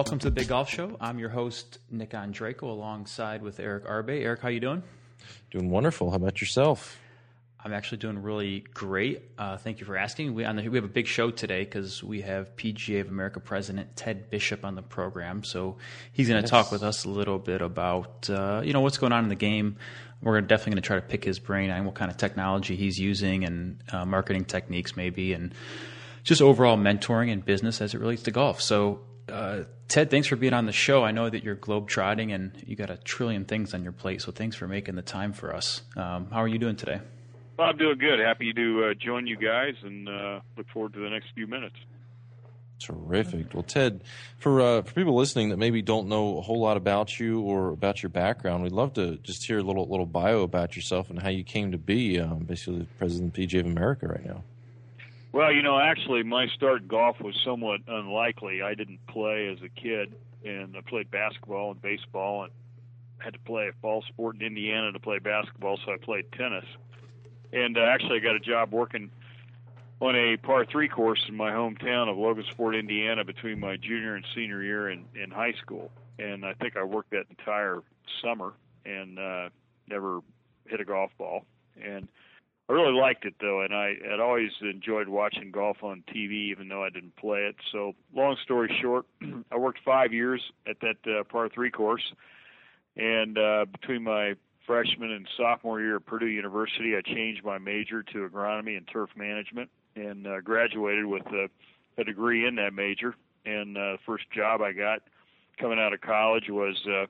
welcome to the Big Golf Show. I'm your host Nick Andreyko, alongside with Eric Arbe. Eric, how you doing? Doing wonderful. How about yourself? I'm actually doing really great. Uh, thank you for asking. We, the, we have a big show today because we have PGA of America President Ted Bishop on the program. So he's going to yes. talk with us a little bit about uh, you know what's going on in the game. We're definitely going to try to pick his brain on what kind of technology he's using and uh, marketing techniques maybe, and just overall mentoring and business as it relates to golf. So uh, Ted, thanks for being on the show. I know that you're globetrotting and you got a trillion things on your plate, so thanks for making the time for us. Um, how are you doing today? Well, I'm doing good. Happy to uh, join you guys and uh, look forward to the next few minutes. Terrific. Well, Ted, for uh, for people listening that maybe don't know a whole lot about you or about your background, we'd love to just hear a little little bio about yourself and how you came to be um, basically the president of PGA of America right now. Well, you know, actually, my start in golf was somewhat unlikely. I didn't play as a kid, and I played basketball and baseball, and had to play a fall sport in Indiana to play basketball, so I played tennis and uh, actually I got a job working on a par three course in my hometown of Logansport, Indiana, between my junior and senior year in in high school. And I think I worked that entire summer and uh, never hit a golf ball. Liked it though, and I had always enjoyed watching golf on TV, even though I didn't play it. So, long story short, I worked five years at that uh, par three course, and uh, between my freshman and sophomore year at Purdue University, I changed my major to agronomy and turf management and uh, graduated with a, a degree in that major. And uh, the first job I got coming out of college was uh,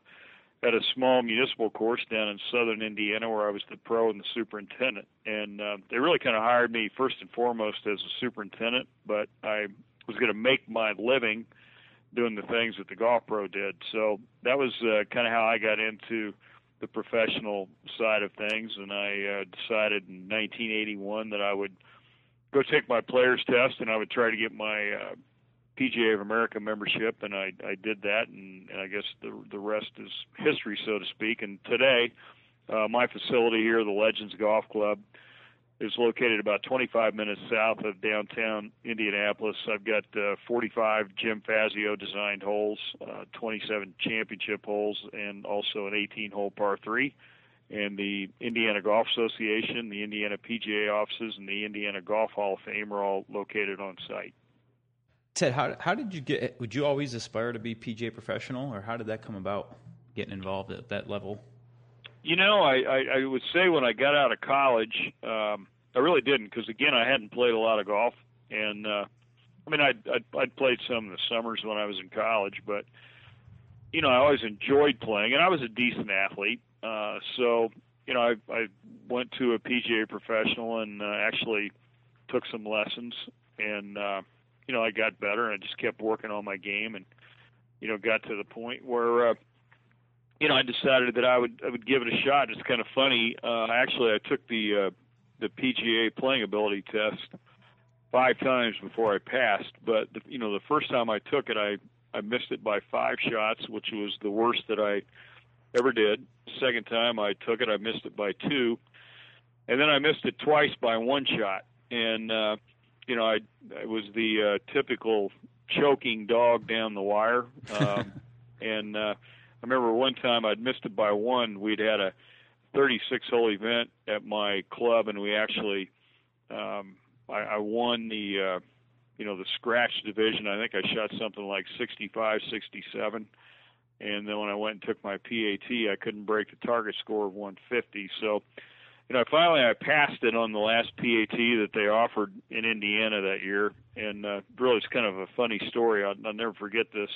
at a small municipal course down in southern Indiana where I was the pro and the superintendent. And uh, they really kind of hired me first and foremost as a superintendent, but I was going to make my living doing the things that the golf pro did. So that was uh, kind of how I got into – the professional side of things, and I uh, decided in 1981 that I would go take my players test and I would try to get my uh, PGA of America membership, and I I did that, and, and I guess the the rest is history, so to speak. And today, uh, my facility here, the Legends Golf Club, is located about 25 minutes south of downtown Indianapolis. I've got uh, 45 Jim Fazio designed holes, uh, 27 championship holes, and also an 18 hole par 3. And the Indiana Golf Association, the Indiana PGA offices, and the Indiana Golf Hall of Fame are all located on site. Ted, how, how did you get? Would you always aspire to be PGA professional, or how did that come about? Getting involved at that level. You know, I, I, I would say when I got out of college, um, I really didn't because again, I hadn't played a lot of golf, and uh, I mean, I'd, I'd I'd played some in the summers when I was in college, but you know, I always enjoyed playing, and I was a decent athlete. Uh, so you know, I I went to a PGA professional and uh, actually took some lessons, and uh, you know, I got better, and I just kept working on my game, and you know, got to the point where. Uh, you know, I decided that I would I would give it a shot. It's kind of funny. Uh, actually, I took the uh, the PGA playing ability test five times before I passed. But the, you know, the first time I took it, I I missed it by five shots, which was the worst that I ever did. Second time I took it, I missed it by two, and then I missed it twice by one shot. And uh, you know, I I was the uh, typical choking dog down the wire. Um, and uh, I remember one time I'd missed it by one. We'd had a 36 hole event at my club, and we actually um, I, I won the uh, you know the scratch division. I think I shot something like 65, 67. And then when I went and took my PAT, I couldn't break the target score of 150. So, you know, finally I passed it on the last PAT that they offered in Indiana that year. And uh, really, it's kind of a funny story. I'll, I'll never forget this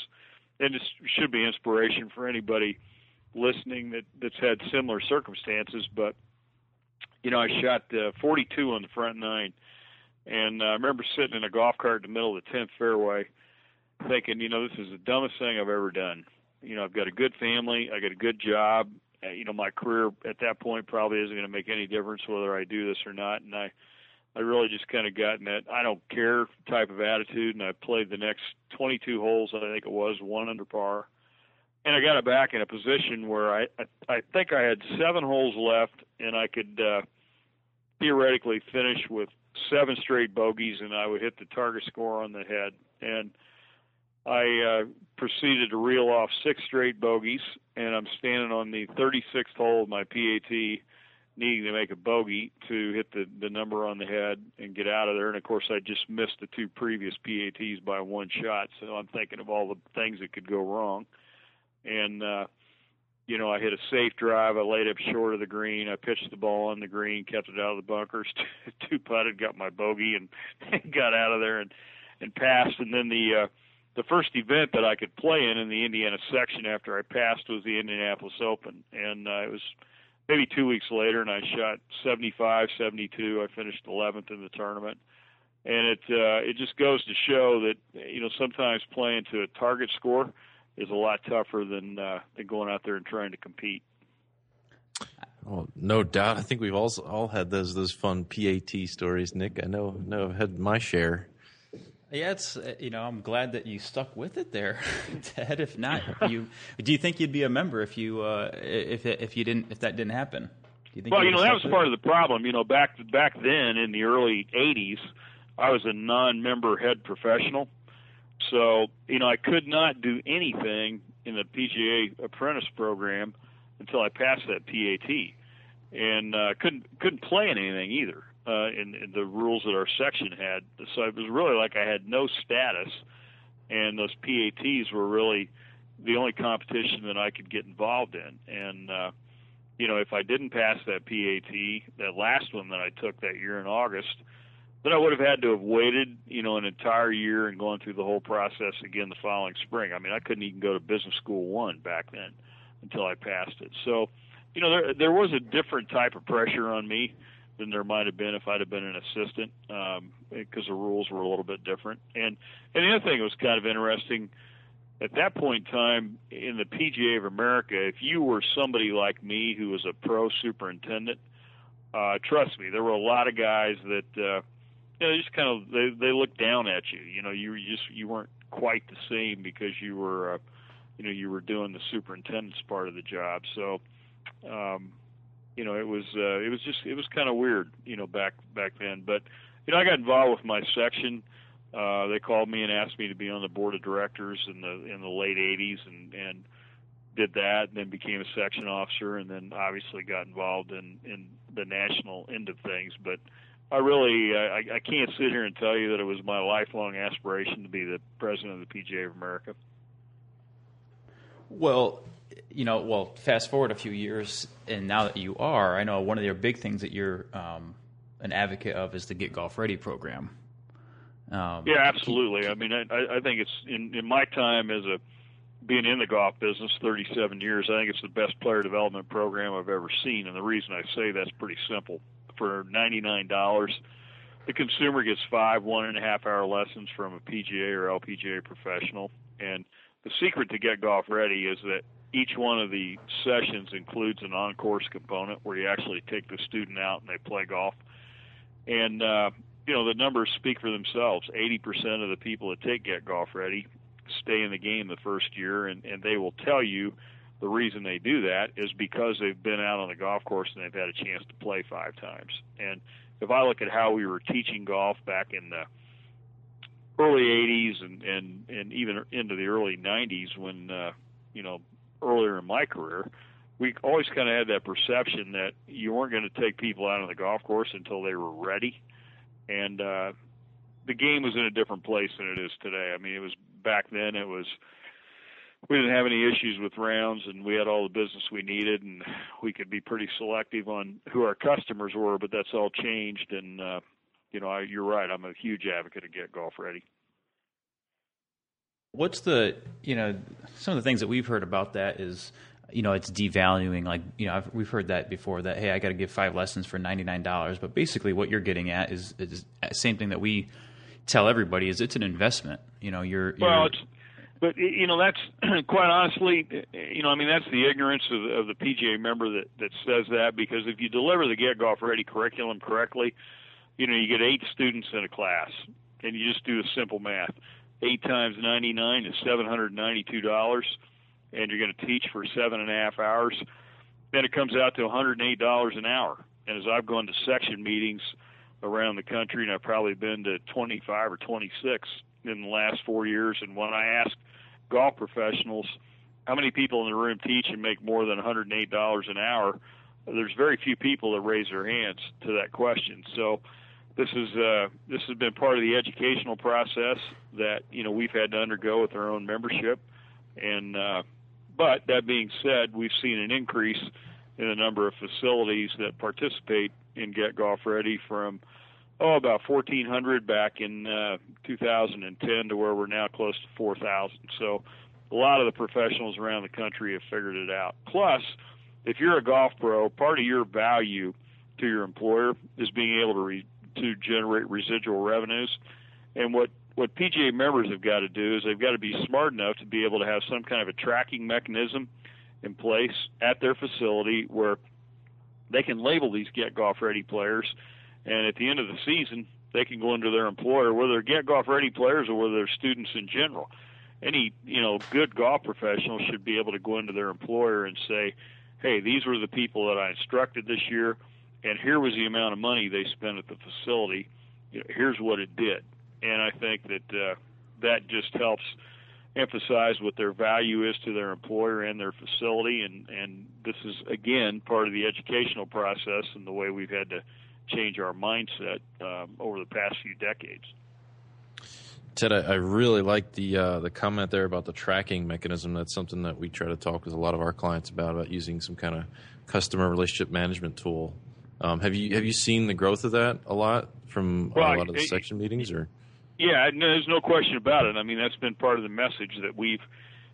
and it should be inspiration for anybody listening that that's had similar circumstances. But you know, I shot uh, 42 on the front nine, and uh, I remember sitting in a golf cart in the middle of the 10th fairway, thinking, you know, this is the dumbest thing I've ever done. You know, I've got a good family, I got a good job. Uh, you know, my career at that point probably isn't going to make any difference whether I do this or not, and I I really just kind of got in that I don't care type of attitude, and I played the next 22 holes. I think it was one under par, and I got it back in a position where I I, I think I had seven holes left, and I could uh, theoretically finish with seven straight bogeys, and I would hit the target score on the head. And I uh, proceeded to reel off six straight bogeys, and I'm standing on the 36th hole of my PAT, needing to make a bogey to hit the the number on the head and get out of there. And of course, I just missed the two previous PATs by one shot, so I'm thinking of all the things that could go wrong. And uh, you know, I hit a safe drive. I laid up short of the green. I pitched the ball on the green, kept it out of the bunkers, two putted, got my bogey, and got out of there and and passed. And then the uh, the first event that I could play in in the Indiana section after I passed was the Indianapolis Open, and uh, it was maybe two weeks later, and I shot 75, 72. I finished 11th in the tournament, and it uh, it just goes to show that you know sometimes playing to a target score is a lot tougher than uh, than going out there and trying to compete. Well, no doubt. I think we've all all had those those fun PAT stories, Nick. I know, know I've had my share. Yeah, it's uh, you know I'm glad that you stuck with it there, Ted. If not, you do you think you'd be a member if you uh, if if you didn't if that didn't happen? You well, you know that was part of the problem. You know, back back then in the early '80s, I was a non-member head professional, so you know I could not do anything in the PGA apprentice program until I passed that PAT, and uh, couldn't couldn't play in anything either uh, in, in the rules that our section had. So it was really like I had no status, and those PATs were really the only competition that I could get involved in. And uh, you know, if I didn't pass that PAT, that last one that I took that year in August, then I would have had to have waited, you know, an entire year and gone through the whole process again the following spring. I mean, I couldn't even go to business school one back then until I passed it. So, you know, there there was a different type of pressure on me than there might have been if I'd have been an assistant, um, because the rules were a little bit different. And and the other thing that was kind of interesting at that point in time in the PGA of America, if you were somebody like me who was a pro superintendent, uh, trust me, there were a lot of guys that uh, you know just kind of they they looked down at you. You know, you were just you weren't quite the same because you were uh, you know you were doing the superintendent's part of the job. So. Um, you know, it was uh, it was just it was kind of weird, you know, back back then. But you know, I got involved with my section. Uh, they called me and asked me to be on the board of directors in the in the late '80s, and and did that, and then became a section officer, and then obviously got involved in in the national end of things. But I really I, I can't sit here and tell you that it was my lifelong aspiration to be the president of the PGA of America. Well, you know, well, fast forward a few years, and now that you are, I know one of your big things that you're um, an advocate of is the Get Golf Ready program. Um, yeah, absolutely. I mean, I, I think it's in, in my time as a being in the golf business, 37 years. I think it's the best player development program I've ever seen, and the reason I say that's pretty simple. For $99, the consumer gets five one and a half hour lessons from a PGA or LPGA professional, and the secret to Get Golf Ready is that each one of the sessions includes an on-course component where you actually take the student out and they play golf. And uh, you know the numbers speak for themselves. 80% of the people that take Get Golf Ready stay in the game the first year, and, and they will tell you the reason they do that is because they've been out on the golf course and they've had a chance to play five times. And if I look at how we were teaching golf back in the early 80s and and and even into the early 90s when uh, you know earlier in my career, we always kind of had that perception that you weren't going to take people out on the golf course until they were ready, and uh, the game was in a different place than it is today. I mean, it was back then. It was we didn't have any issues with rounds, and we had all the business we needed, and we could be pretty selective on who our customers were. But that's all changed, and uh, you know, I, you're right. I'm a huge advocate of Get Golf Ready. What's the you know some of the things that we've heard about that is you know it's devaluing like you know I've, we've heard that before that hey I got to give five lessons for ninety nine dollars but basically what you're getting at is is the same thing that we tell everybody is it's an investment you know you're, you're well it's but you know that's quite honestly you know I mean that's the ignorance of, of the PGA member that that says that because if you deliver the Get Golf Ready curriculum correctly you know you get eight students in a class and you just do the simple math eight times 99 is $792, and you're going to teach for seven and a half hours, then it comes out to $108 an hour. And as I've gone to section meetings around the country, and I've probably been to 25 or 26 in the last four years. And when I ask golf professionals how many people in the room teach and make more than $108 an hour, there's very few people that raise their hands to that question. So this is uh, this has been part of the educational process that you know we've had to undergo with our own membership, and uh, but that being said, we've seen an increase in the number of facilities that participate in Get Golf Ready from oh about 1,400 back in uh, 2010 to where we're now close to 4,000. So a lot of the professionals around the country have figured it out. Plus, if you're a golf pro, part of your value to your employer is being able to re- to generate residual revenues. And what what PGA members have got to do is they've got to be smart enough to be able to have some kind of a tracking mechanism in place at their facility where they can label these get golf ready players. And at the end of the season they can go into their employer whether they're get golf ready players or whether they're students in general. Any you know good golf professional should be able to go into their employer and say hey these were the people that i instructed this year and here was the amount of money they spent at the facility you know, here's what it did and i think that uh, that just helps emphasize what their value is to their employer and their facility and and this is again part of the educational process and the way we've had to change our mindset um, over the past few decades Ted, I, I really like the uh, the comment there about the tracking mechanism. That's something that we try to talk with a lot of our clients about about using some kind of customer relationship management tool. Um, have you have you seen the growth of that a lot from well, a lot of the it, section meetings, or? Yeah, there's no question about it. I mean, that's been part of the message that we've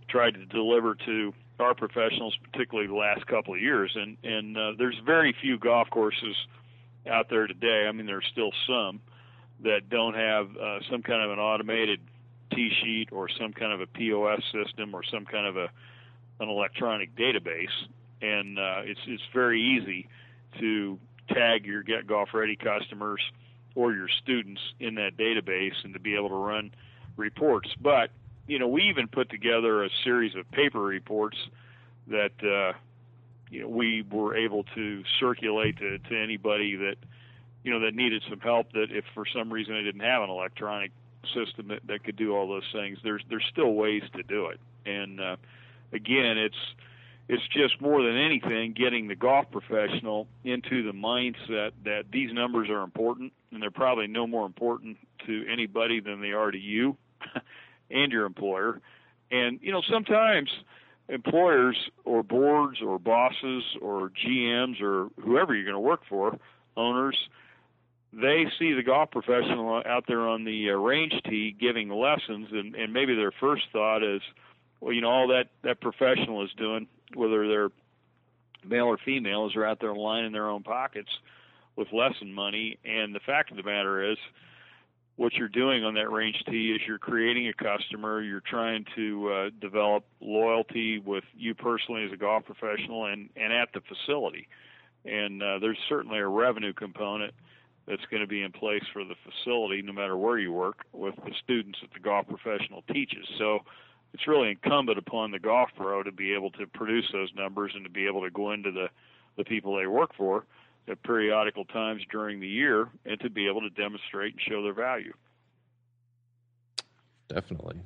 tried to deliver to our professionals, particularly the last couple of years. And and uh, there's very few golf courses out there today. I mean, there's still some that don't have uh, some kind of an automated tee sheet or some kind of a POS system or some kind of a an electronic database. And uh, it's it's very easy to tag your Get Golf Ready customers or your students in that database and to be able to run reports. But you know, we even put together a series of paper reports that uh, you know we were able to circulate to, to anybody that you know that needed some help. That if for some reason they didn't have an electronic system that, that could do all those things, there's there's still ways to do it. And uh, again, it's it's just more than anything getting the golf professional into the mindset that these numbers are important and they're probably no more important to anybody than they are to you and your employer. And you know, sometimes employers or boards or bosses or GMs or whoever you're going to work for, owners, they see the golf professional out there on the uh, range tee giving lessons, and, and maybe their first thought is, well, you know, all that that professional is doing, whether they're male or female, is they're out there lining their own pockets with lesson money. And the fact of the matter is, what you're doing on that range tee is you're creating a customer. You're trying to uh, develop loyalty with you personally as a golf professional and and at the facility. And uh, there's certainly a revenue component that's going to be in place for the facility, no matter where you work, with the students that the golf professional teaches. So it's really incumbent upon the golf pro to be able to produce those numbers and to be able to go into the the people they work for at periodical times during the year and to be able to demonstrate and show their value. Definitely.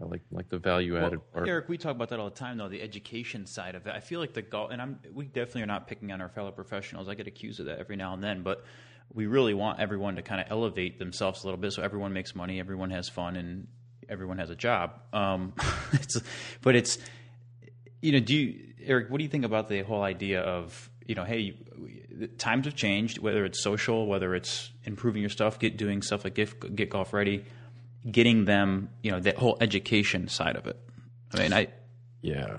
I like like the value added well, part. Eric, we talk about that all the time, though the education side of it. I feel like the golf, and I'm we definitely are not picking on our fellow professionals. I get accused of that every now and then, but we really want everyone to kind of elevate themselves a little bit so everyone makes money, everyone has fun, and everyone has a job. Um, it's, but it's, you know, do you, Eric, what do you think about the whole idea of, you know, hey, times have changed, whether it's social, whether it's improving your stuff, get doing stuff like get, get golf ready, getting them, you know, that whole education side of it. I mean, I, yeah,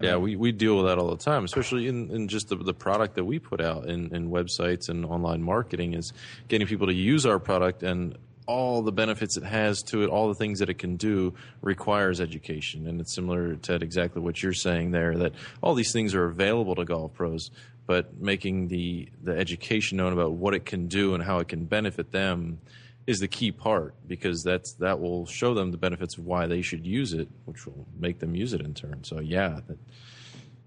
yeah, we, we deal with that all the time, especially in, in just the, the product that we put out in, in websites and online marketing is getting people to use our product and all the benefits it has to it, all the things that it can do requires education. And it's similar to exactly what you're saying there that all these things are available to golf pros, but making the, the education known about what it can do and how it can benefit them is the key part because that's that will show them the benefits of why they should use it, which will make them use it in turn. So yeah, that,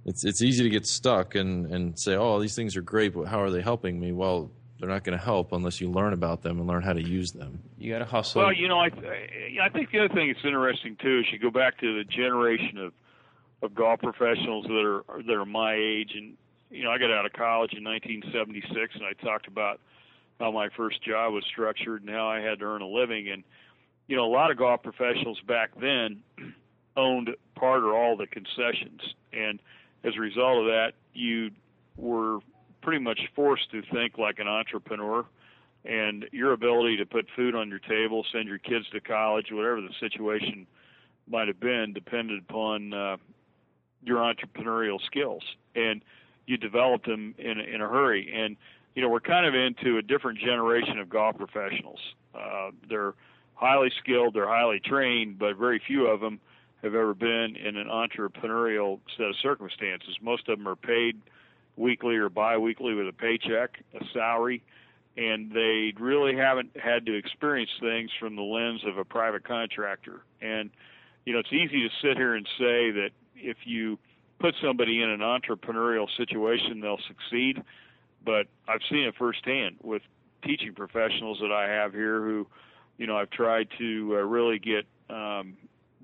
it's it's easy to get stuck and and say, oh, these things are great, but how are they helping me? Well, they're not going to help unless you learn about them and learn how to use them. You got to hustle. Well, you know, I I think the other thing that's interesting too is you go back to the generation of of golf professionals that are that are my age, and you know, I got out of college in 1976, and I talked about how my first job was structured and how I had to earn a living, and you know, a lot of golf professionals back then owned part or all the concessions, and as a result of that, you were pretty much forced to think like an entrepreneur and your ability to put food on your table, send your kids to college, whatever the situation might have been, depended upon uh, your entrepreneurial skills, and you developed them in in a hurry. And you know, we're kind of into a different generation of golf professionals. Uh, they're highly skilled, they're highly trained, but very few of them have ever been in an entrepreneurial set of circumstances. Most of them are paid weekly or biweekly with a paycheck, a salary, and they really haven't had to experience things from the lens of a private contractor. And you know, it's easy to sit here and say that if you put somebody in an entrepreneurial situation, they'll succeed. But I've seen it firsthand with teaching professionals that I have here who, you know, I've tried to uh, really get um,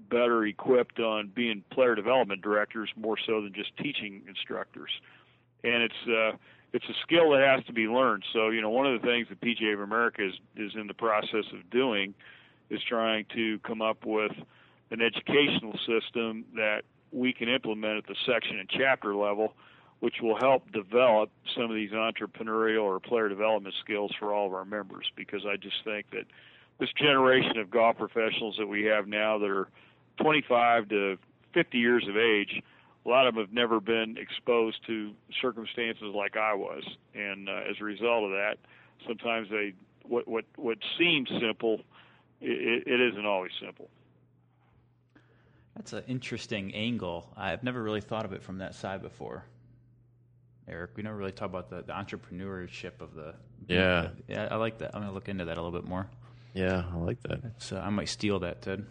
better equipped on being player development directors more so than just teaching instructors and it's uh, it's a skill that has to be learned. So you know, one of the things that PGA of America is is in the process of doing is trying to come up with an educational system that we can implement at the section and chapter level, which will help develop some of these entrepreneurial or player development skills for all of our members. Because I just think that this generation of golf professionals that we have now that are 25 to 50 years of age a lot of them have never been exposed to circumstances like I was, and uh, as a result of that, sometimes they what what what seems simple, it, it isn't always simple. That's an interesting angle. I've never really thought of it from that side before. Eric, we never really talk about the, the entrepreneurship of the. Yeah. The, yeah, I like that. I'm going to look into that a little bit more. Yeah, I like that. Uh, I might steal that, Ted.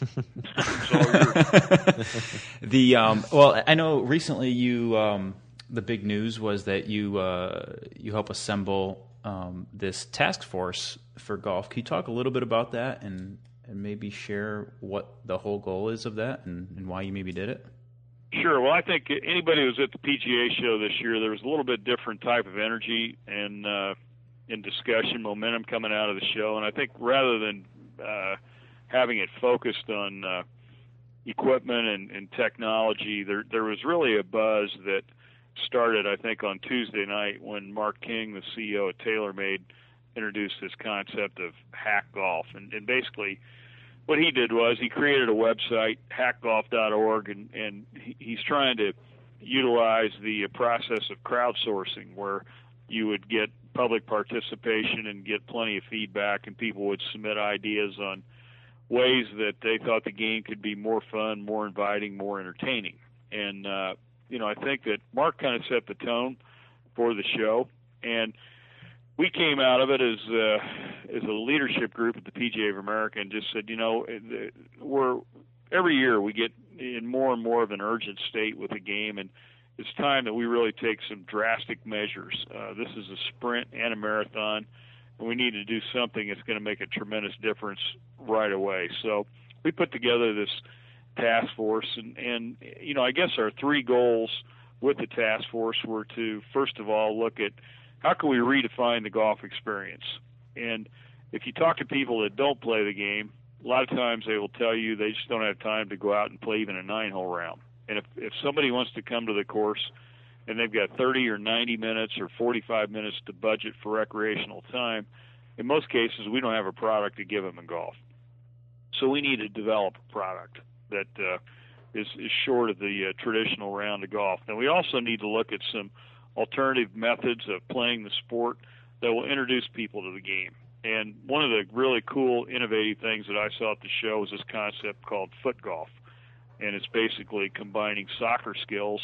the um, well, I know recently you um, the big news was that you uh, you help assemble um, this task force for golf. Can you talk a little bit about that and and maybe share what the whole goal is of that and, and why you maybe did it? Sure. Well, I think anybody who was at the PGA show this year, there was a little bit different type of energy and uh, in discussion, momentum coming out of the show. And I think rather than uh, having it focused on uh, equipment and, and technology, there there was really a buzz that started, I think, on Tuesday night when Mark King, the CEO of TaylorMade, introduced this concept of hack golf, and, and basically what he did was he created a website, hackgolf.org, and, and he's trying to utilize the process of crowdsourcing where you would get public participation and get plenty of feedback, and people would submit ideas on ways that they thought the game could be more fun, more inviting, more entertaining. And uh, you know, I think that Mark kind of set the tone for the show, and we came out of it as uh, as a leadership group at the PGA of America, and just said, you know, we're every year we get in more and more of an urgent state with the game, and it's time that we really take some drastic measures. Uh, this is a sprint and a marathon and we need to do something that's going to make a tremendous difference right away. So we put together this task force, and, and you know, I guess our three goals with the task force were to first of all look at how can we redefine the golf experience. And if you talk to people that don't play the game, a lot of times they will tell you they just don't have time to go out and play even a nine hole round. And if if somebody wants to come to the course and they've got 30 or 90 minutes or 45 minutes to budget for recreational time, in most cases we don't have a product to give them in golf. So we need to develop a product that uh, is, is short of the uh, traditional round of golf. And we also need to look at some alternative methods of playing the sport that will introduce people to the game. And one of the really cool, innovative things that I saw at the show was this concept called foot golf. And it's basically combining soccer skills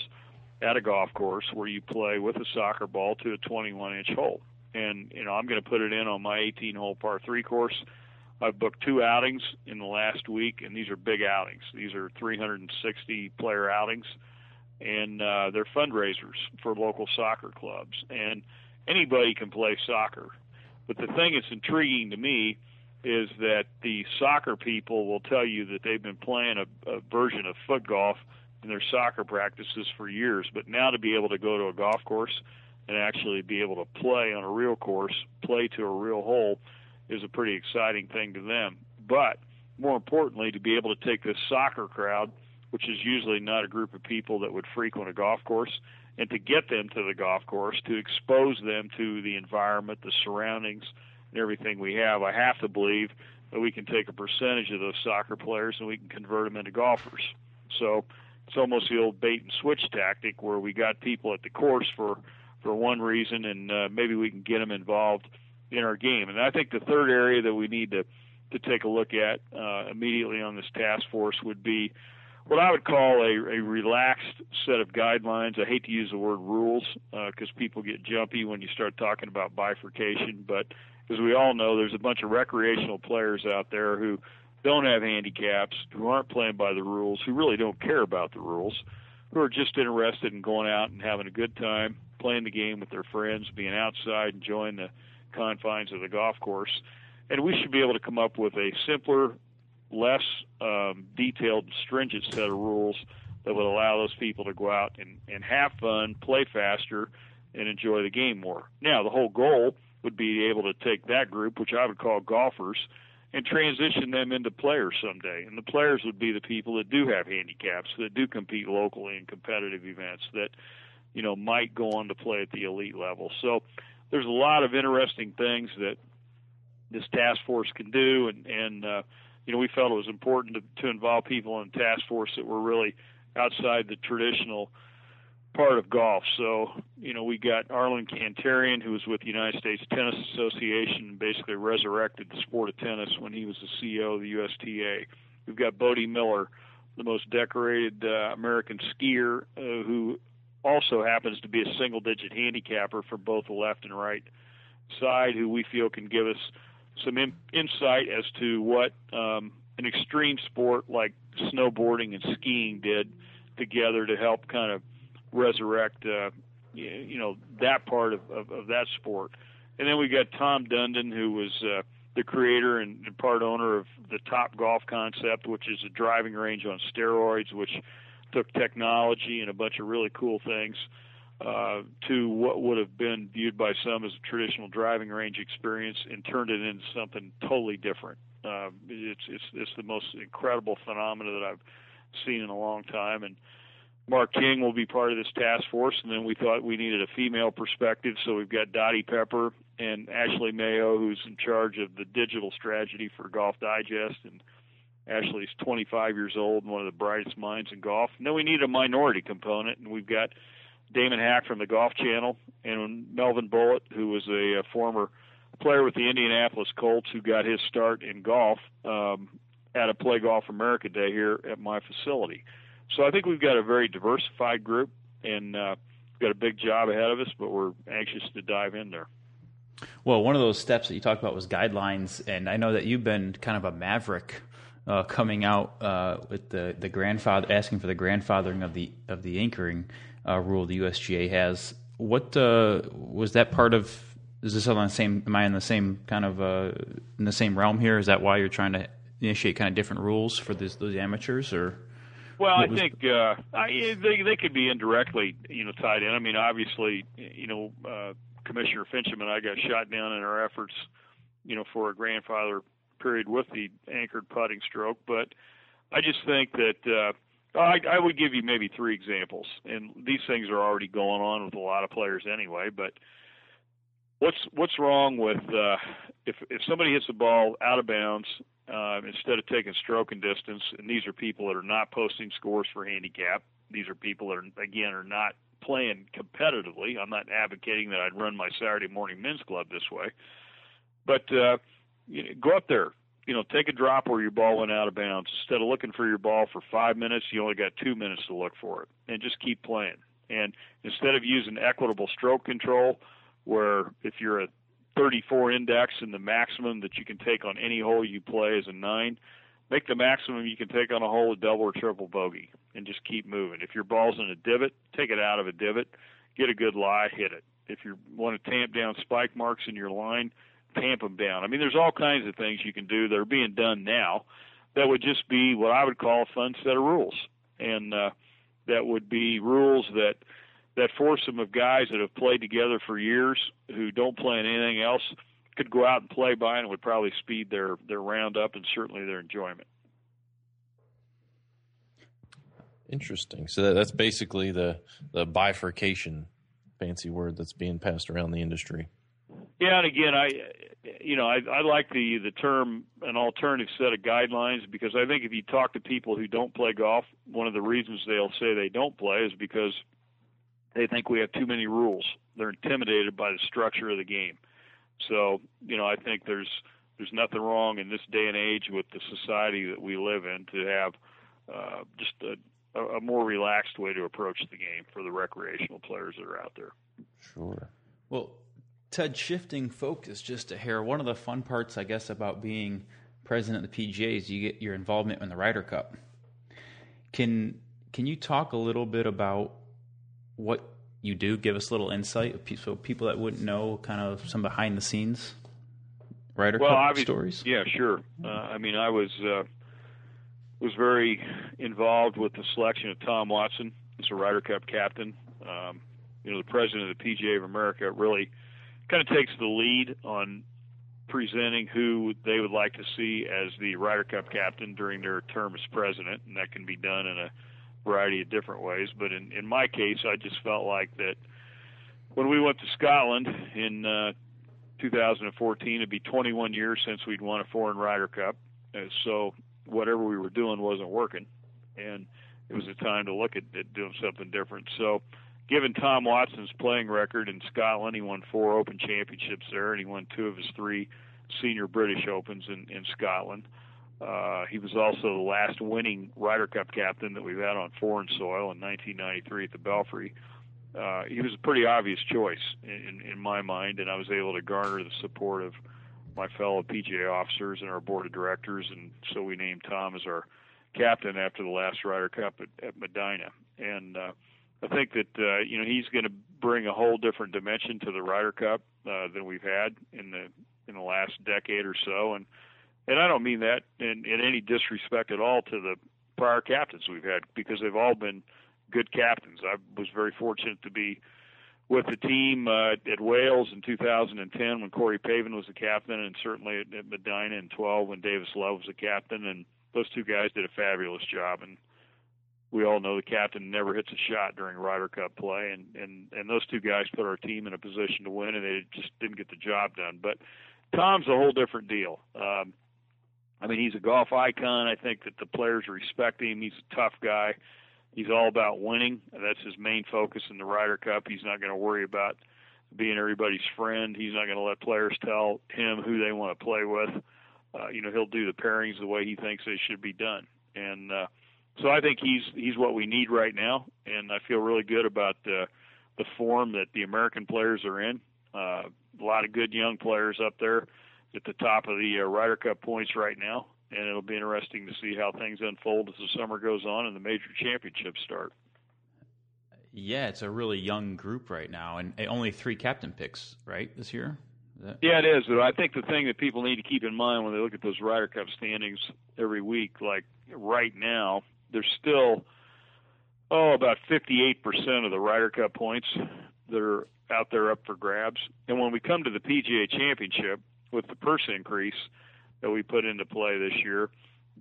at a golf course where you play with a soccer ball to a 21 inch hole. And, you know, I'm going to put it in on my 18 hole par three course. I've booked two outings in the last week, and these are big outings. These are 360 player outings, and uh, they're fundraisers for local soccer clubs. And anybody can play soccer. But the thing that's intriguing to me is that the soccer people will tell you that they've been playing a, a version of foot golf in their soccer practices for years. But now to be able to go to a golf course and actually be able to play on a real course, play to a real hole, is a pretty exciting thing to them. But more importantly, to be able to take this soccer crowd, which is usually not a group of people that would frequent a golf course, and to get them to the golf course, to expose them to the environment, the surroundings, and everything we have, I have to believe that we can take a percentage of those soccer players and we can convert them into golfers. So it's almost the old bait and switch tactic where we got people at the course for for one reason, and uh, maybe we can get them involved in our game. And I think the third area that we need to to take a look at uh, immediately on this task force would be what I would call a, a relaxed set of guidelines. I hate to use the word rules because uh, people get jumpy when you start talking about bifurcation, but as we all know, there's a bunch of recreational players out there who don't have handicaps, who aren't playing by the rules, who really don't care about the rules, who are just interested in going out and having a good time, playing the game with their friends, being outside, enjoying the confines of the golf course. And we should be able to come up with a simpler, less um, detailed, stringent set of rules that would allow those people to go out and, and have fun, play faster, and enjoy the game more. Now, the whole goal would be able to take that group, which I would call golfers, and transition them into players someday. And the players would be the people that do have handicaps, that do compete locally in competitive events, that you know might go on to play at the elite level. So there's a lot of interesting things that this task force can do, and and uh, you know we felt it was important to, to involve people in the task force that were really outside the traditional part of golf. So, you know, we got Arlen Kantarian, who was with the United States Tennis Association, basically resurrected the sport of tennis when he was the CEO of the USTA. We've got Bode Miller, the most decorated uh, American skier, uh, who also happens to be a single digit handicapper for both the left and right side, who we feel can give us some in- insight as to what um, an extreme sport like snowboarding and skiing did together to help kind of resurrect, uh, you know, that part of, of, of that sport. And then we got Tom Dundon, who was uh, the creator and, part owner of the Top Golf Concept, which is a driving range on steroids, which took technology and a bunch of really cool things uh, to what would have been viewed by some as a traditional driving range experience and turned it into something totally different. Uh, it's it's it's the most incredible phenomena that I've seen in a long time, and Mark King will be part of this task force, and then we thought we needed a female perspective, so we've got Dottie Pepper and Ashley Mayo, who's in charge of the digital strategy for Golf Digest, and Ashley's 25 years old and one of the brightest minds in golf. And then we need a minority component, and we've got Damon Hack from the Golf Channel and Melvin Bullitt, who was a, a former player with the Indianapolis Colts, who got his start in golf um, at a Play Golf America Day here at my facility. So I think we've got a very diversified group, and uh, we've got a big job ahead of us, but we're anxious to dive in there. Well, one of those steps that you talked about was guidelines, and I know that you've been kind of a maverick uh, coming out uh, with the, the grandfather asking for the grandfathering of the of the anchoring uh, rule the USGA has. What uh, was that part of? Is this on the same? Am I in the same kind of uh, in the same realm here? Is that why you're trying to initiate kind of different rules for this, those amateurs, or? Well, I think uh, I, they they could be indirectly, you know, tied in. I mean, obviously, you know, uh, Commissioner Finchem and I got shot down in our efforts, you know, for a grandfather period with the anchored putting stroke. But I just think that uh, I, I would give you maybe three examples, and these things are already going on with a lot of players anyway. But what's what's wrong with uh, if if somebody hits the ball out of bounds uh, instead of taking stroke and distance, and these are people that are not posting scores for handicap. These are people that are again are not playing competitively. I'm not advocating that I'd run my Saturday morning men's club this way, but uh, you know, go up there. You know, take a drop where your ball went out of bounds. Instead of looking for your ball for five minutes, you only got two minutes to look for it, and just keep playing. And instead of using equitable stroke control, where if you're a 34 index and the maximum that you can take on any hole you play is a nine, make the maximum you can take on a hole a double or triple bogey, and just keep moving. If your ball's in a divot, take it out of a divot, get a good lie, hit it. If you want to tamp down spike marks in your line, tamp them down. I mean, there's all kinds of things you can do that are being done now that would just be what I would call a fun set of rules, and uh, that would be rules that that foursome of guys that have played together for years who don't play in anything else could go out and play by and would probably speed their their round up and certainly their enjoyment. Interesting. So that's basically the the bifurcation, fancy word that's being passed around the industry. Yeah, and again, I, you know, I, I like the the term an alternative set of guidelines because I think if you talk to people who don't play golf, one of the reasons they'll say they don't play is because they think we have too many rules. They're intimidated by the structure of the game. So, you know, I think there's there's nothing wrong in this day and age with the society that we live in to have uh, just a, a more relaxed way to approach the game for the recreational players that are out there. Sure. Well, Ted, shifting focus just a hair. One of the fun parts, I guess, about being president of the PGA is you get your involvement in the Ryder Cup. Can can you talk a little bit about what you do? Give us a little insight, so people that wouldn't know, kind of some behind the scenes Ryder well, Cup stories. Yeah, sure. Uh, I mean, I was uh, was very involved with the selection of Tom Watson as a Ryder Cup captain. Um, you know, the president of the PGA of America really kind of takes the lead on presenting who they would like to see as the Ryder Cup captain during their term as president, and that can be done in a variety of different ways. But in, in my case, I just felt like that when we went to Scotland in uh, 2014, it'd be 21 years since we'd won a foreign Ryder Cup. Uh, so whatever we were doing wasn't working, and it was a time to look at, at doing something different. So given Tom Watson's playing record in Scotland, he won four Open Championships there, and he won two of his three senior British Opens in, in Scotland. Uh, he was also the last winning Ryder Cup captain that we've had on foreign soil in 1993 at the Belfry. Uh, he was a pretty obvious choice in, in my mind, and I was able to garner the support of my fellow PGA officers and our board of directors, and so we named Tom as our captain after the last Ryder Cup at, at Medinah. And uh, I think that uh, you know he's going to bring a whole different dimension to the Ryder Cup uh, than we've had in the in the last decade or so, and and I don't mean that in, in any disrespect at all to the prior captains we've had because they've all been good captains. I was very fortunate to be with the team uh, at Wales in 2010 when Corey Pavin was the captain, and certainly at, at Medinah in 12 when Davis Love was the captain, and those two guys did a fabulous job. And we all know the captain never hits a shot during Ryder Cup play, and and and those two guys put our team in a position to win, and they just didn't get the job done. But Tom's a whole different deal. Um, I mean, he's a golf icon. I think that the players respect him. He's a tough guy. He's all about winning. That's his main focus in the Ryder Cup. He's not going to worry about being everybody's friend. He's not going to let players tell him who they want to play with. Uh, you know, he'll do the pairings the way he thinks they should be done. And uh, so I think he's he's what we need right now, and I feel really good about uh, the form that the American players are in. Uh, a lot of good young players up there at the top of the uh, Ryder Cup points right now, and it'll be interesting to see how things unfold as the summer goes on and the major championships start. Yeah, it's a really young group right now, and only three captain picks, right, this year. That... Yeah, it is. But I think the thing that people need to keep in mind when they look at those Ryder Cup standings every week, like right now, there's still oh about 58% of the Ryder Cup points that are out there up for grabs. And when we come to the PGA Championship with the purse increase that we put into play this year,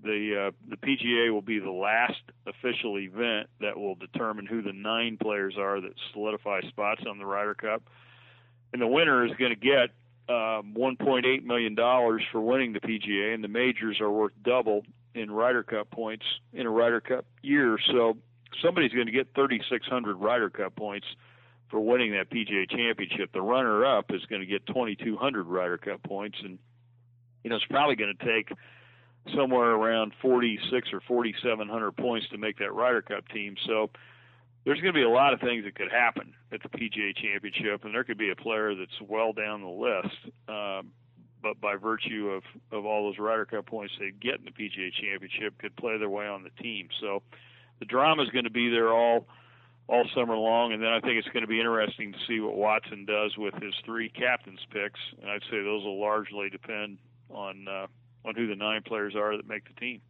the uh, the PGA will be the last official event that will determine who the nine players are that solidify spots on the Ryder Cup. And the winner is going to get um, 1.8 million dollars for winning the PGA, and the majors are worth double in Ryder Cup points in a Ryder Cup year. So somebody's going to get 3,600 Ryder Cup points for winning that PGA Championship. The runner-up is going to get 2,200 Ryder Cup points, and you know it's probably going to take somewhere around 46 or 4,700 points to make that Ryder Cup team. So there's going to be a lot of things that could happen at the PGA Championship, and there could be a player that's well down the list. Um, but by virtue of of all those Ryder Cup points they get in the PGA Championship, could play their way on the team. So the drama is going to be there all all summer long. And then I think it's going to be interesting to see what Watson does with his three captains picks. And I'd say those will largely depend on uh, on who the nine players are that make the team.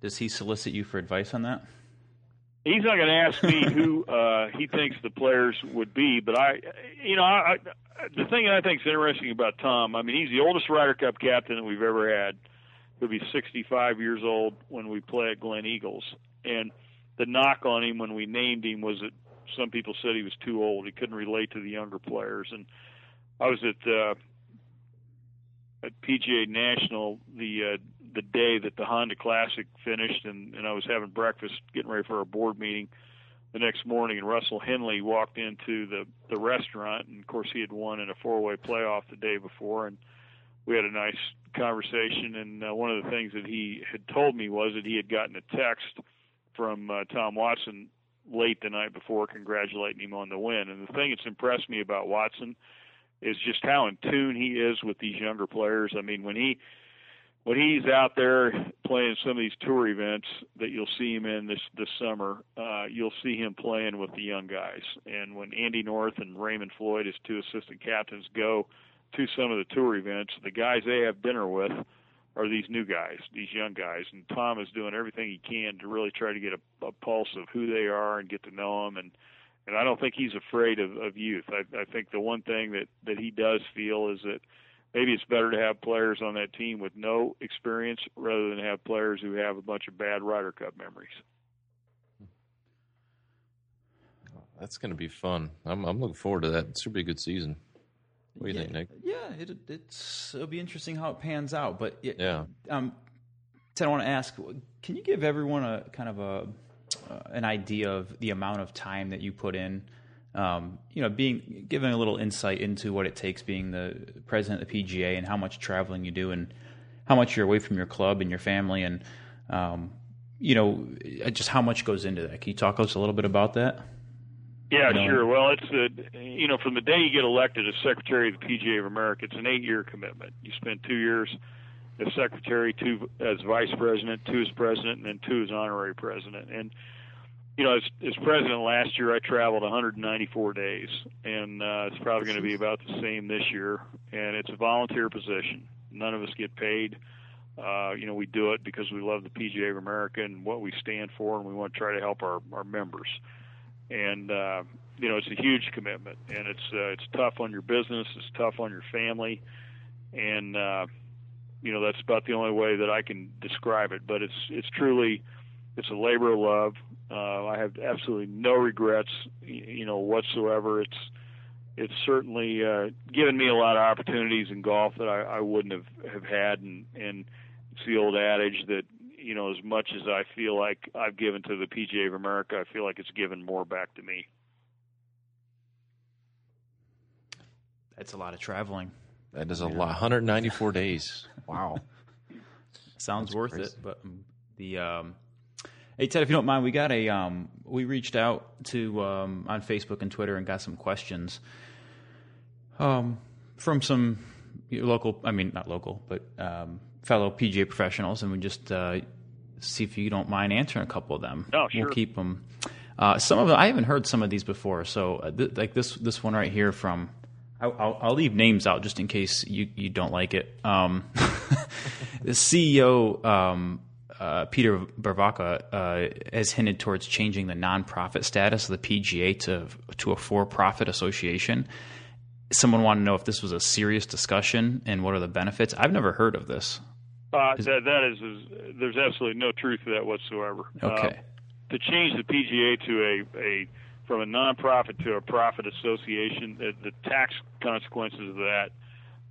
Does he solicit you for advice on that? He's not going to ask me who uh, he thinks the players would be, but I, you know, I, I, the thing that I think is interesting about Tom, I mean, he's the oldest Ryder Cup captain that we've ever had. He'll be 65 years old when we play at Gleneagles, and the knock on him when we named him was that some people said he was too old. He couldn't relate to the younger players, and I was at uh, at PGA National the uh, the day that the Honda Classic finished, and, and I was having breakfast, getting ready for our board meeting the next morning, and Russell Henley walked into the the restaurant, and of course he had won in a four way playoff the day before, and we had a nice conversation. And uh, one of the things that he had told me was that he had gotten a text from uh, Tom Watson late the night before, congratulating him on the win. And the thing that's impressed me about Watson is just how in tune he is with these younger players. I mean, when he when he's out there playing some of these tour events that you'll see him in this this summer, uh, you'll see him playing with the young guys. And when Andy North and Raymond Floyd, his two assistant captains, go to some of the tour events, the guys they have dinner with are these new guys, these young guys. And Tom is doing everything he can to really try to get a, a pulse of who they are and get to know them. And and I don't think he's afraid of, of youth. I, I think the one thing that that he does feel is that maybe it's better to have players on that team with no experience rather than have players who have a bunch of bad Ryder Cup memories. That's going to be fun. I'm, I'm looking forward to that. Going to be a good season. What do you yeah, think, Nick? Yeah, it, it's it'll be interesting how it pans out. But it, Yeah. um, Ted, I want to ask: Can you give everyone a kind of a uh, an idea of the amount of time that you put in? Um, you know, being giving a little insight into what it takes being the president of the PGA and how much traveling you do and how much you're away from your club and your family and um, you know just how much goes into that. Can you talk to us a little bit about that? Yeah, You know? sure. Well, it's the you know from the day you get elected as secretary of the PGA of America, it's an eight-year commitment. You spend two years as secretary, two as vice president, two as president, and then two as honorary president. And you know, as, as president last year, I traveled 194 days, and uh, it's probably going to be about the same this year. And it's a volunteer position. None of us get paid. Uh, you know, we do it because we love the PGA of America and what we stand for, and we want to try to help our, our members. And uh, you know, it's a huge commitment, and it's uh, it's tough on your business, it's tough on your family, and uh, you know that's about the only way that I can describe it. But it's it's truly it's a labor of love. Uh, I have absolutely no regrets, you know, whatsoever. It's it's certainly uh, given me a lot of opportunities in golf that I, I wouldn't have have had, and and it's the old adage that you know as much as I feel like I've given to the PGA of America, I feel like it's given more back to me. That's a lot of traveling. That is a lot. 194 days. Wow. Sounds worth crazy. it. But um, the um, hey Ted, if you don't mind, we got a um, we reached out to um, on Facebook and Twitter and got some questions um, from some local. I mean, not local, but um, fellow PGA professionals, and we just uh, see if you don't mind answering a couple of them. Oh, sure. We'll keep them. Uh, some of them I haven't heard some of these before. So uh, th- like this this one right here from. I'll, I'll, I'll leave names out just in case you, you don't like it. Um, the CEO um, uh, Peter Bevacqua uh, has hinted towards changing the nonprofit status of the PGA to to a for-profit association. Someone wanted to know if this was a serious discussion and what are the benefits. I've never heard of this. Uh, that that is, is there's absolutely no truth to that whatsoever. Okay. Uh, to change the PGA to a a from a nonprofit to a profit association, the, the tax consequences of that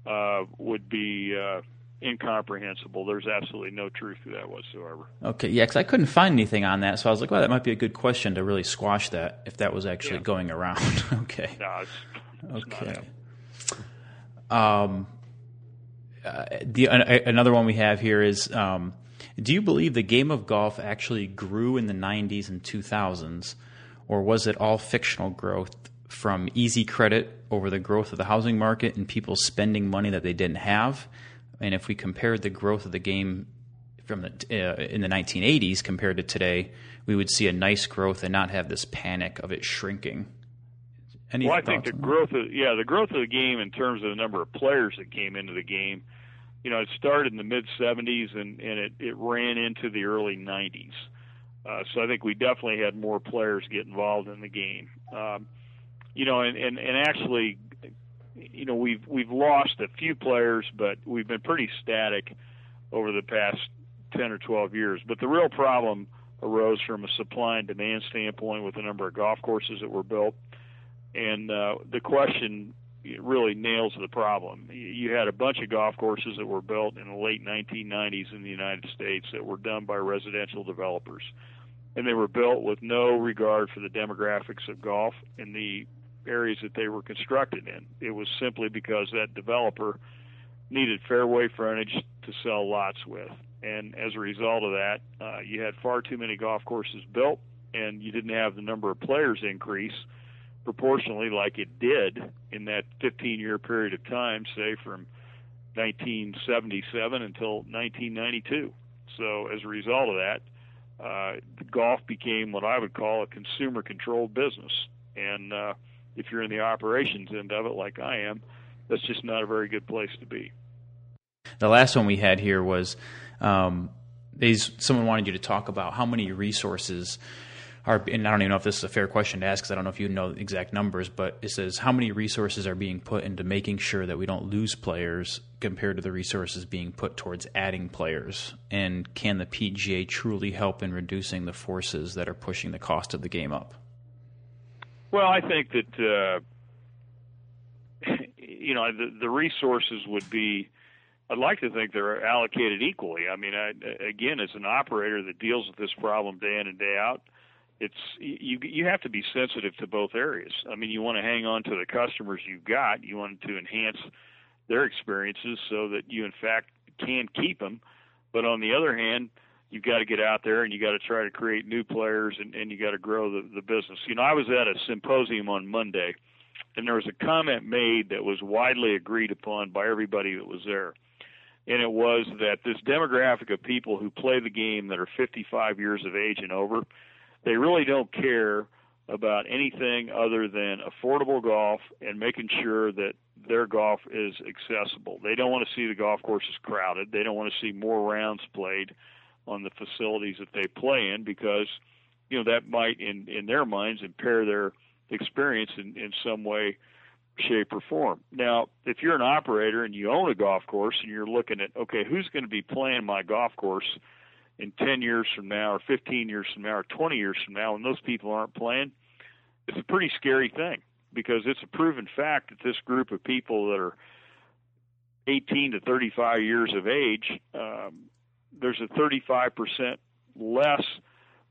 uh, would be uh, incomprehensible. There's absolutely no truth to that whatsoever. Okay, yeah, because I couldn't find anything on that, so I was like, well, that might be a good question to really squash that if that was actually Yeah. going around. okay. No, it's, it's Okay. Um, uh, the uh, another one we have here is: um, Do you believe the game of golf actually grew in the '90s and 2000s, or was it all fictional growth from easy credit over the growth of the housing market and people spending money that they didn't have? And if we compared the growth of the game from the uh, in the 1980s compared to today, we would see a nice growth and not have this panic of it shrinking. Any well, I think the growth of yeah the growth of the game in terms of the number of players that came into the game, you know, it started in the mid 70s and and it it ran into the early 90s. Uh, so I think we definitely had more players get involved in the game. Um, you know, and, and and actually, you know, we've we've lost a few players, but we've been pretty static over the past 10 or 12 years. But the real problem arose from a supply and demand standpoint with the number of golf courses that were built. And uh, the question really nails the problem. You had a bunch of golf courses that were built in the late 1990s in the United States that were done by residential developers. And they were built with no regard for the demographics of golf in the areas that they were constructed in. It was simply because that developer needed fairway frontage to sell lots with. And as a result of that, uh, you had far too many golf courses built, and you didn't have the number of players increase proportionally like it did in that 15 year period of time, say from 1977 until 1992. So as a result of that, uh, golf became what I would call a consumer controlled business. And uh, if you're in the operations end of it, like I am, that's just not a very good place to be. The last one we had here was um, these. Someone wanted you to talk about how many resources are, and I don't even know if this is a fair question to ask because I don't know if you know exact numbers, but it says how many resources are being put into making sure that we don't lose players compared to the resources being put towards adding players, and can the PGA truly help in reducing the forces that are pushing the cost of the game up? Well, I think that uh, you know the, the resources would be. I'd like to think they're allocated equally. I mean, I, again, as an operator that deals with this problem day in and day out, it's you you have to be sensitive to both areas. I mean, you want to hang on to the customers you've got. You want to enhance their experiences so that you in fact can keep them. But on the other hand, you've got to get out there and you got to try to create new players and, and you got to grow the, the business. You know, I was at a symposium on Monday and there was a comment made that was widely agreed upon by everybody that was there. And it was that this demographic of people who play the game that are 55 years of age and over, they really don't care about anything other than affordable golf and making sure that their golf is accessible. They don't want to see the golf courses crowded. They don't want to see more rounds played on the facilities that they play in because you know that might in in their minds impair their experience in in some way shape or form. Now, if you're an operator and you own a golf course and you're looking at okay, who's going to be playing my golf course in 10 years from now or 15 years from now or 20 years from now and those people aren't playing, it's a pretty scary thing because it's a proven fact that this group of people that are 18 to 35 years of age, um, there's a 35% less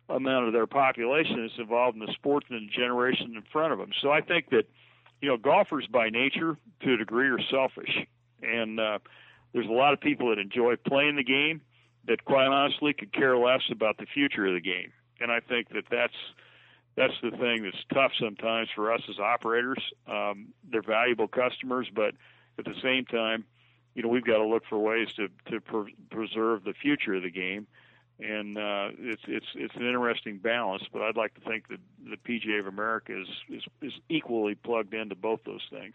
amount of their population that's involved in the sport than the generation in front of them. So I think that, you know, golfers by nature, to a degree, are selfish. And uh, there's a lot of people that enjoy playing the game that quite honestly could care less about the future of the game. And I think that that's that's the thing that's tough sometimes for us as operators. Um, they're valuable customers, but at the same time, you know, we've got to look for ways to to pre- preserve the future of the game. And uh, it's it's it's an interesting balance, but I'd like to think that the PGA of America is is, is equally plugged into both those things.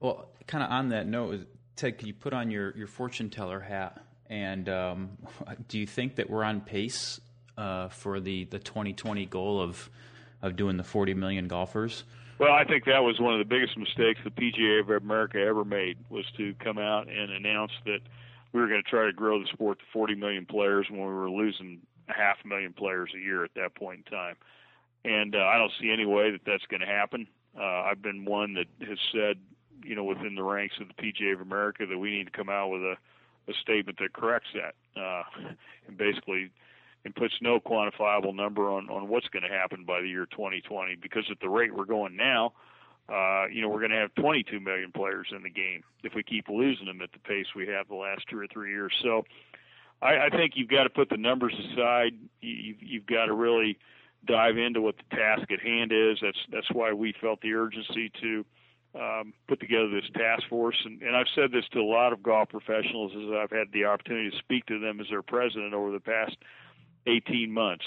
Well, kind of on that note, Ted, could you put on your, your fortune teller hat and um, do you think that we're on pace uh, for the, the 2020 goal of of doing the 40 million golfers? Well, I think that was one of the biggest mistakes the PGA of America ever made was to come out and announce that we were going to try to grow the sport to 40 million players when we were losing half a million players a year at that point in time. And uh, I don't see any way that that's going to happen. Uh, I've been one that has said, you know, within the ranks of the PGA of America that we need to come out with a a statement that corrects that uh, and basically and puts no quantifiable number on on what's going to happen by the year 2020 because at the rate we're going now uh, you know we're going to have 22 million players in the game if we keep losing them at the pace we have the last two or three years. So I, I think you've got to put the numbers aside. You've, you've got to really dive into what the task at hand is. That's that's why we felt the urgency to um, put together this task force, and, and I've said this to a lot of golf professionals as I've had the opportunity to speak to them as their president over the past 18 months.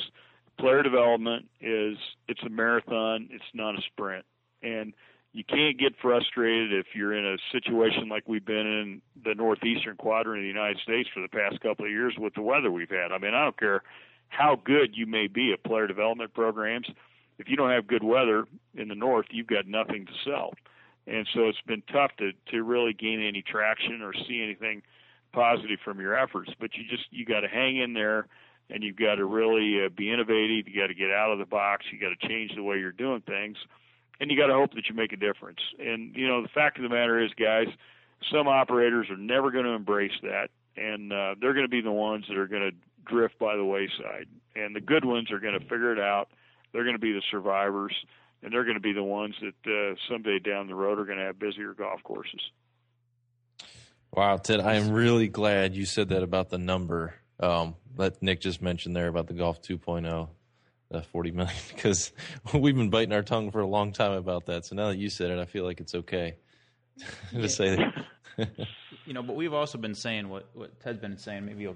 Player development is it's a marathon, it's not a sprint, and you can't get frustrated if you're in a situation like we've been in the northeastern quadrant of the United States for the past couple of years with the weather we've had. I mean, I don't care how good you may be at player development programs. If you don't have good weather in the north, you've got nothing to sell. And so it's been tough to to really gain any traction or see anything positive from your efforts. But you just you got to hang in there, and you've got to really uh, be innovative. You got to get out of the box. You got to change the way you're doing things and you got to hope that you make a difference. And you know, the fact of the matter is, guys, some operators are never going to embrace that, and uh, they're going to be the ones that are going to drift by the wayside. And the good ones are going to figure it out. They're going to be the survivors, and they're going to be the ones that uh, someday down the road are going to have busier golf courses. Wow, Ted, I am really glad you said that about the number um, that Nick just mentioned there about the Golf 2.0 uh, 40 million because we've been biting our tongue for a long time about that. So now that you said it, I feel like it's okay to say that. you know, but we've also been saying what, what Ted's been saying, maybe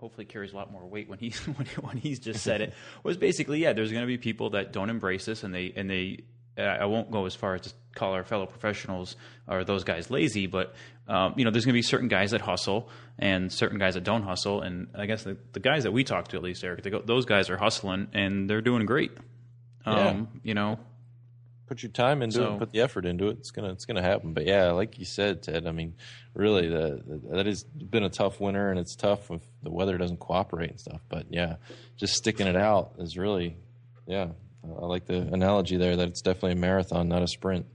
hopefully carries a lot more weight when he's, when, when he's just said it, was basically, yeah, there's going to be people that don't embrace this and they, and they, I won't go as far as to call our fellow professionals or those guys lazy, but um, you know, there's going to be certain guys that hustle and certain guys that don't hustle. And I guess the, the guys that we talk to, at least Eric, go, those guys are hustling and they're doing great. Um, yeah. You know, put your time into so, it, put the effort into it. It's gonna it's gonna happen. But yeah, like you said, Ted. I mean, really, the, the, that has been a tough winter, and it's tough if the weather doesn't cooperate and stuff. But yeah, just sticking it out is really, yeah. I like the analogy there that it's definitely a marathon, not a sprint.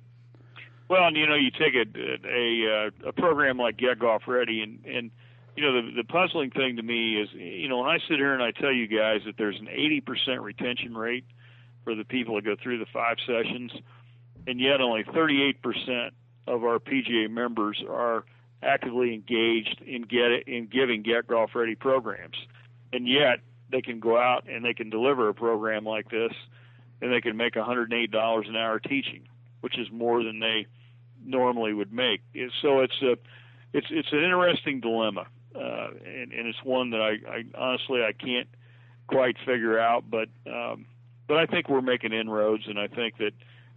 Well, and you know, you take a a, uh, a program like Get Golf Ready, and and you know, the the puzzling thing to me is, you know, when I sit here and I tell you guys that there's an 80% retention rate for the people that go through the five sessions, and yet only 38% of our PGA members are actively engaged in get in giving Get Golf Ready programs, and yet they can go out and they can deliver a program like this, and they can make $108 an hour teaching which is more than they normally would make. So it's a it's it's an interesting dilemma, uh, and, and it's one that I, I honestly I can't quite figure out. But um, but I think we're making inroads, and I think that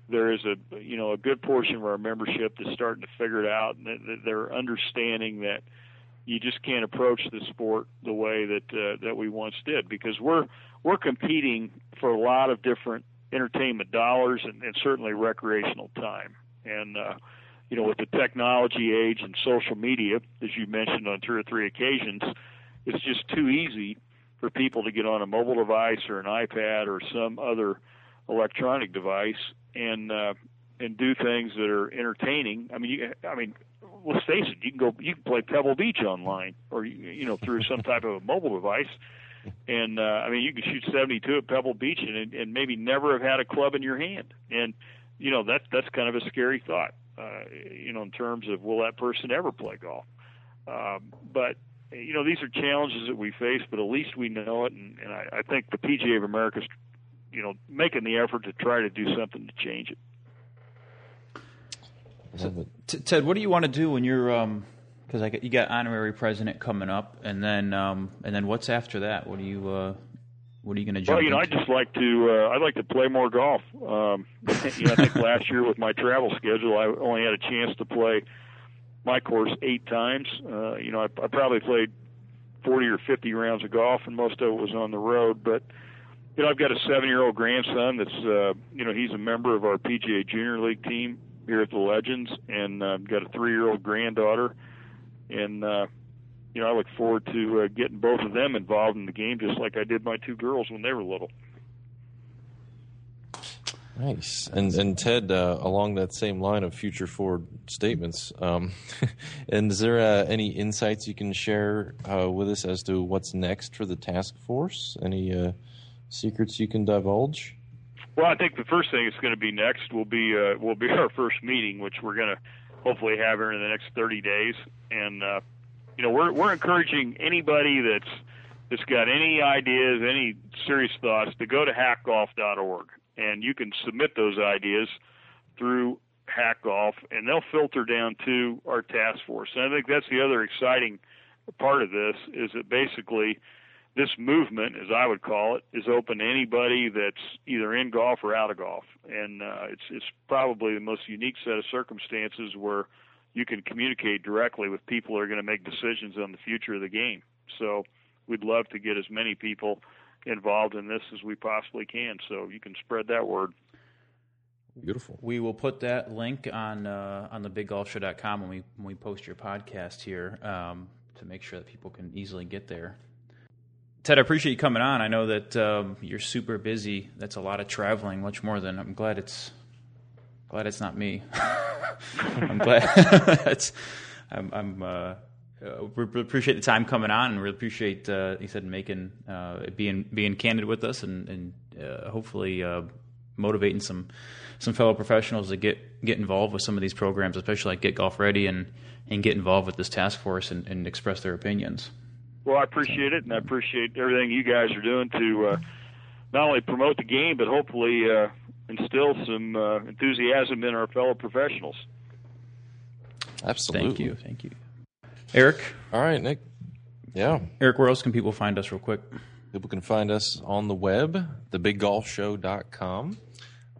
there is a you know a good portion of our membership that's starting to figure it out, and that they're understanding that you just can't approach the sport the way that uh, that we once did because we're we're competing for a lot of different entertainment dollars and, and certainly recreational time. And uh, you know, with the technology age and social media, as you mentioned on two or three occasions, it's just too easy for people to get on a mobile device or an iPad or some other electronic device and uh, and do things that are entertaining. I mean, you, I mean, let's face it, you can go, you can play Pebble Beach online or you know through some type of a mobile device and uh, I mean, you can shoot 72 at Pebble Beach and, and maybe never have had a club in your hand. And you know that that's kind of a scary thought. Uh, you know, in terms of will that person ever play golf? Um, but you know, these are challenges that we face, but at least we know it, and, and I, I think the PGA of America's, you know, making the effort to try to do something to change it. So, Ted, what do you want to do when you're um, because I you got honorary president coming up, and then um, and then what's after that? What are you uh, what are you going to jump? Well, you know, into? I just like to uh, I like to play more golf. Um, you know, I think last year with my travel schedule, I only had a chance to play my course eight times. Uh, you know, I, I probably played forty or fifty rounds of golf, and most of it was on the road. But you know, I've got a seven-year-old grandson that's uh, you know he's a member of our PGA Junior League team here at the Legends, and uh, I've got a three-year-old granddaughter and uh, you know I look forward to uh, getting both of them involved in the game, just like I did my two girls when they were little. Nice, and and Ted, uh, along that same line of future forward statements, um, and is there uh, any insights you can share uh, with us as to what's next for the task force? Any uh, secrets you can divulge? Well, I think the first thing that's going to be next will be uh, will be our first meeting, which we're going to hopefully have here in the next 30 days. And uh, you know, we're we're encouraging anybody that's that's got any ideas, any serious thoughts, to go to hackgolf.org, and you can submit those ideas through hack golf, and they'll filter down to our task force. And I think that's the other exciting part of this is that basically this movement, as I would call it, is open to anybody that's either in golf or out of golf, and uh, it's it's probably the most unique set of circumstances where you can communicate directly with people who are going to make decisions on the future of the game. So we'd love to get as many people involved in this as we possibly can. So you can spread that word. Beautiful. We will put that link on uh, on the biggolfshow.com when we when we post your podcast here um, to make sure that people can easily get there. Ted, I appreciate you coming on. I know that um, you're super busy. That's a lot of traveling, much more than I'm glad it's glad it's not me. I'm glad that's I'm, I'm uh, we appreciate the time coming on, and really appreciate uh, he said making uh, being being candid with us, and, and uh, hopefully uh, motivating some some fellow professionals to get get involved with some of these programs, especially like Get Golf Ready, and and get involved with this task force and, and express their opinions. Well, I appreciate it, and I appreciate everything you guys are doing to uh, not only promote the game, but hopefully uh, instill some enthusiasm in our fellow professionals. Absolutely. Thank you. Thank you. Eric. All right, Nick. Yeah. Eric, where else can people find us real quick? People can find us on the web, thebiggolfshow.com.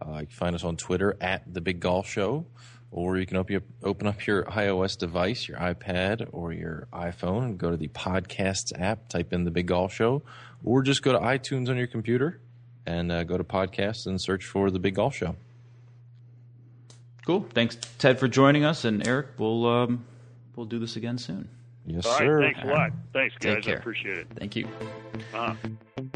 Uh, you can find us on Twitter at The Big Golf Show, or you can open up, open up your iOS device, your iPad or your iPhone, and go to the Podcasts app, type in The Big Golf Show, or just go to iTunes on your computer and uh, go to Podcasts and search for The Big Golf Show. Cool. Thanks, Ted, for joining us, and Eric, we'll um, we'll do this again soon. Yes, All right, sir. Thanks a lot. Thanks, guys. Take care. I appreciate it. Thank you. Uh-huh.